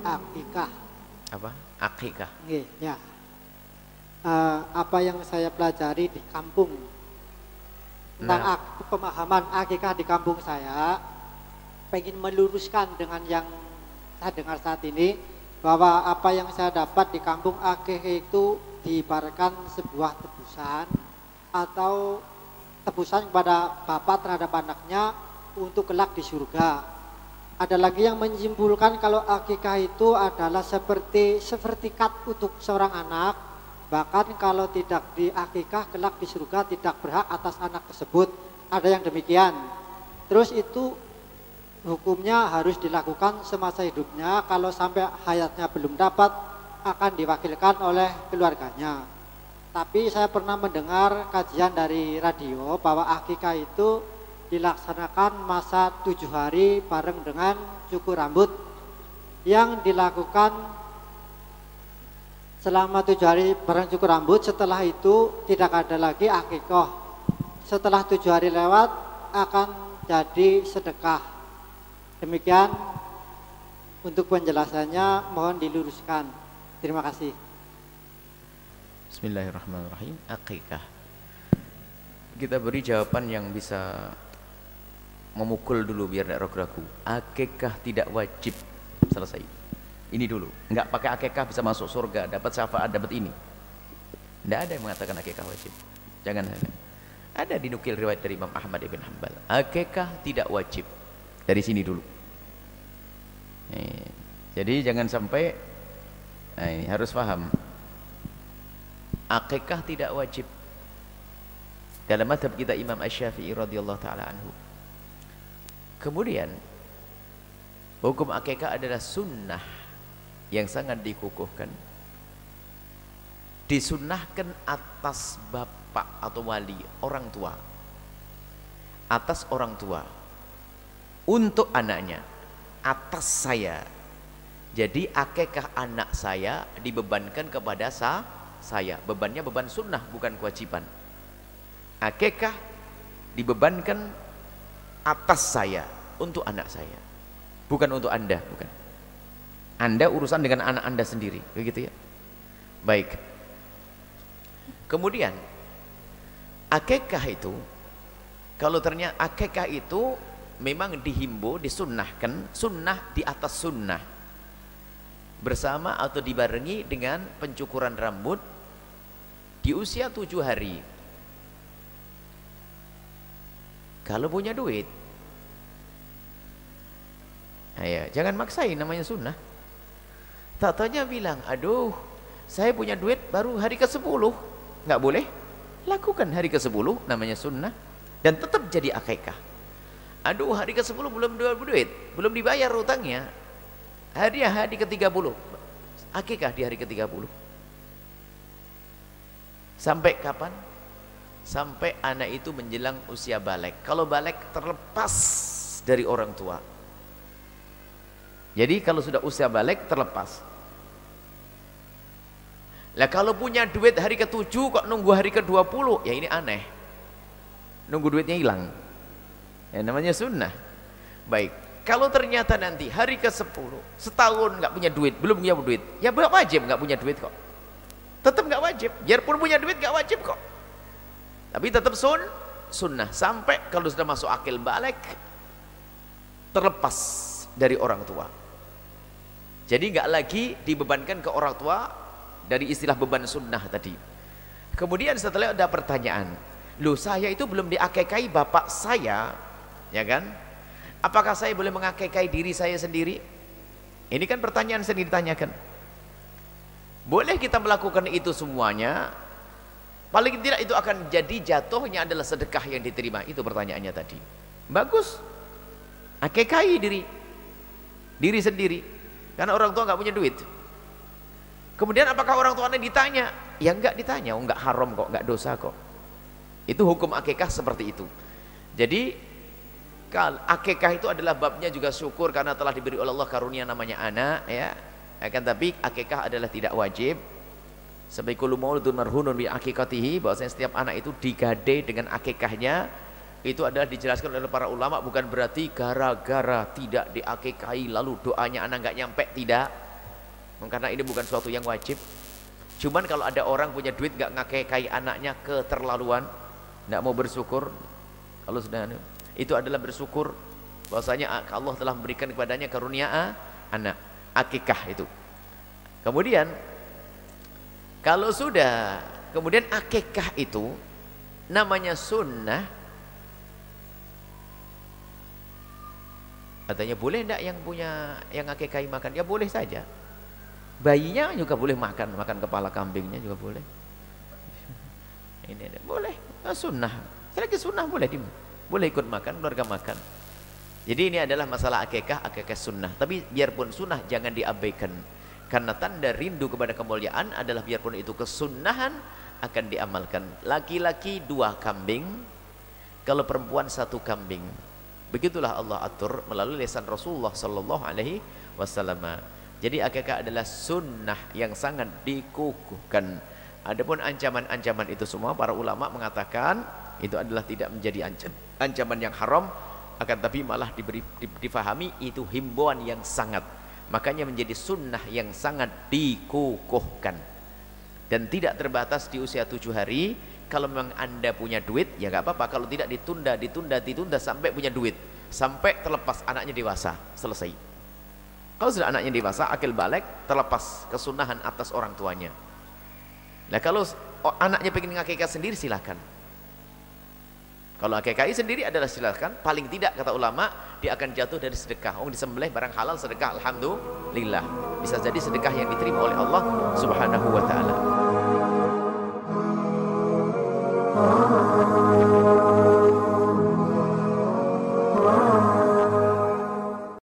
akikah. Apa? Akikah. Nggih, ya. Eh, apa yang saya pelajari di kampung tentang Nah. ak- pemahaman akikah di kampung saya pengen meluruskan dengan yang saya dengar saat ini bahwa apa yang saya dapat di kampung akikah itu diibaratkan sebuah tebusan atau tebusan kepada bapak terhadap anaknya untuk kelak di surga. Ada lagi yang menyimpulkan kalau akikah itu adalah seperti sepertikat untuk seorang anak, bahkan kalau tidak di akikah kelak di surga tidak berhak atas anak tersebut. Ada yang demikian. Terus itu hukumnya harus dilakukan semasa hidupnya, kalau sampai hayatnya belum dapat akan diwakilkan oleh keluarganya. Tapi saya pernah mendengar kajian dari radio bahwa akikah itu dilaksanakan masa tujuh hari bareng dengan cukur rambut yang dilakukan selama tujuh hari bareng cukur rambut. Setelah itu tidak ada lagi akikah setelah tujuh hari lewat akan jadi sedekah. Demikian untuk penjelasannya mohon diluruskan. Terima kasih. Bismillahirrahmanirrahim. Akikah. Kita beri jawaban yang bisa memukul dulu biar tidak ragu-ragu. Akikah tidak wajib. Selesai. Ini dulu. Enggak pakai akikah bisa masuk surga, dapat syafaat, dapat ini. Tidak ada yang mengatakan akikah wajib. Jangan ada dinukil riwayat dari Imam Ahmad ibn Hanbal. Akikah tidak wajib. Dari sini dulu. Nih. Jadi jangan sampai nah ini harus paham akikah tidak wajib dalam madhab kita Imam Ash-Syafi'i radhiyallahu taala anhu kemudian hukum akikah adalah sunnah yang sangat dikukuhkan. Disunnahkan atas bapak atau wali orang tua. Atas orang tua. Untuk anaknya. Atas saya. Jadi akikah anak saya dibebankan kepada sa saya. Bebannya beban sunnah bukan kewajiban. Akikah dibebankan atas saya untuk anak saya. Bukan untuk anda bukan. Anda urusan dengan anak anda sendiri begitu ya? Baik. Kemudian akikah itu kalau ternyata akikah itu memang dihimbau disunnahkan sunnah di atas sunnah. Bersama atau dibarengi dengan pencukuran rambut di usia tujuh hari kalau punya duit. Ayo jangan maksain namanya sunnah. Tak tanya bilang aduh saya punya duit baru hari ke sepuluh. Nggak boleh. Lakukan hari ke sepuluh namanya sunnah dan tetap jadi akikah. Aduh hari ke sepuluh belum duit belum dibayar utangnya. Hari hari ke tiga puluh. Akikah di hari ke tiga puluh. Sampai kapan? Sampai anak itu menjelang usia balik. Kalau balik terlepas dari orang tua. Jadi kalau sudah usia balik terlepas. Lah kalau punya duit hari ke-7 kok nunggu hari ke-20? Ya ini aneh. Nunggu duitnya hilang. Ya namanya sunnah. Baik. Kalau ternyata nanti hari ke-10 setahun nggak punya duit, belum punya duit, ya wajib nggak punya duit kok tetap nggak wajib biarpun punya duit nggak wajib kok tapi tetap sun sunnah. Sampai kalau sudah masuk akil balik terlepas dari orang tua. Jadi nggak lagi dibebankan ke orang tua dari istilah beban sunnah tadi. Kemudian setelah ada pertanyaan loh saya itu belum diakekai bapak saya? Ya kan? Apakah saya boleh mengakekai diri saya sendiri? Ini kan pertanyaan sendiri ditanyakan. Boleh kita melakukan itu semuanya paling tidak itu akan jadi jatuhnya adalah sedekah yang diterima. Itu pertanyaannya tadi. Bagus. Akekai diri. Diri sendiri. Karena orang tua nggak punya duit. Kemudian apakah orang tuanya ditanya? Ya nggak ditanya. Oh, nggak haram kok nggak dosa kok. Itu hukum akekah seperti itu. Jadi akekah itu adalah babnya juga syukur karena telah diberi oleh Allah karunia namanya anak ya. Akan tapi akikah adalah tidak wajib sampai kullu mauludun marhunun bi akikatihi bahwasanya setiap anak itu digade dengan akikahnya itu adalah dijelaskan oleh para ulama bukan berarti gara-gara tidak diakikahi lalu doanya anak nggak nyampe tidak. Karena ini bukan suatu yang wajib. Cuman kalau ada orang punya duit gak ngakai anaknya keterlaluan tidak mau bersyukur. Kalau sudah itu adalah bersyukur. Bahwasanya Allah telah memberikan kepadanya karunia anak akikah itu. Kemudian kalau sudah kemudian akikah itu namanya sunnah. Katanya boleh tidak yang punya yang akikah makan? Ya boleh saja. Bayinya juga boleh makan makan kepala kambingnya juga boleh. Ini boleh. Sunnah. Selagi sunnah boleh di, boleh ikut makan keluarga makan. Jadi ini adalah masalah akikah akikah sunnah. Tapi biarpun sunnah jangan diabaikan karena tanda rindu kepada kemuliaan adalah biarpun itu kesunahan akan diamalkan. Laki-laki dua kambing kalau perempuan satu kambing. Begitulah Allah atur melalui lisan Rasulullah sallallahu alaihi wasallam. Jadi akikah adalah sunnah yang sangat dikukuhkan. Adapun ancaman-ancaman itu semua para ulama mengatakan itu adalah tidak menjadi ancaman yang haram akan tapi malah diberi difahami itu himbauan yang sangat makanya menjadi sunnah yang sangat dikukuhkan. Dan tidak terbatas di usia tujuh hari kalau memang anda punya duit ya nggak apa-apa. Kalau tidak ditunda ditunda ditunda sampai punya duit. Sampai terlepas anaknya dewasa selesai. Kalau sudah anaknya dewasa akil balik terlepas kesunahan atas orang tuanya. Nah kalau anaknya pengen ngakikah sendiri silahkan kalau AKKI sendiri adalah silakan paling tidak kata ulama dia akan jatuh dari sedekah. Oh disembelih barang halal sedekah alhamdulillah. Bisa jadi sedekah yang diterima oleh Allah Subhanahu wa taala.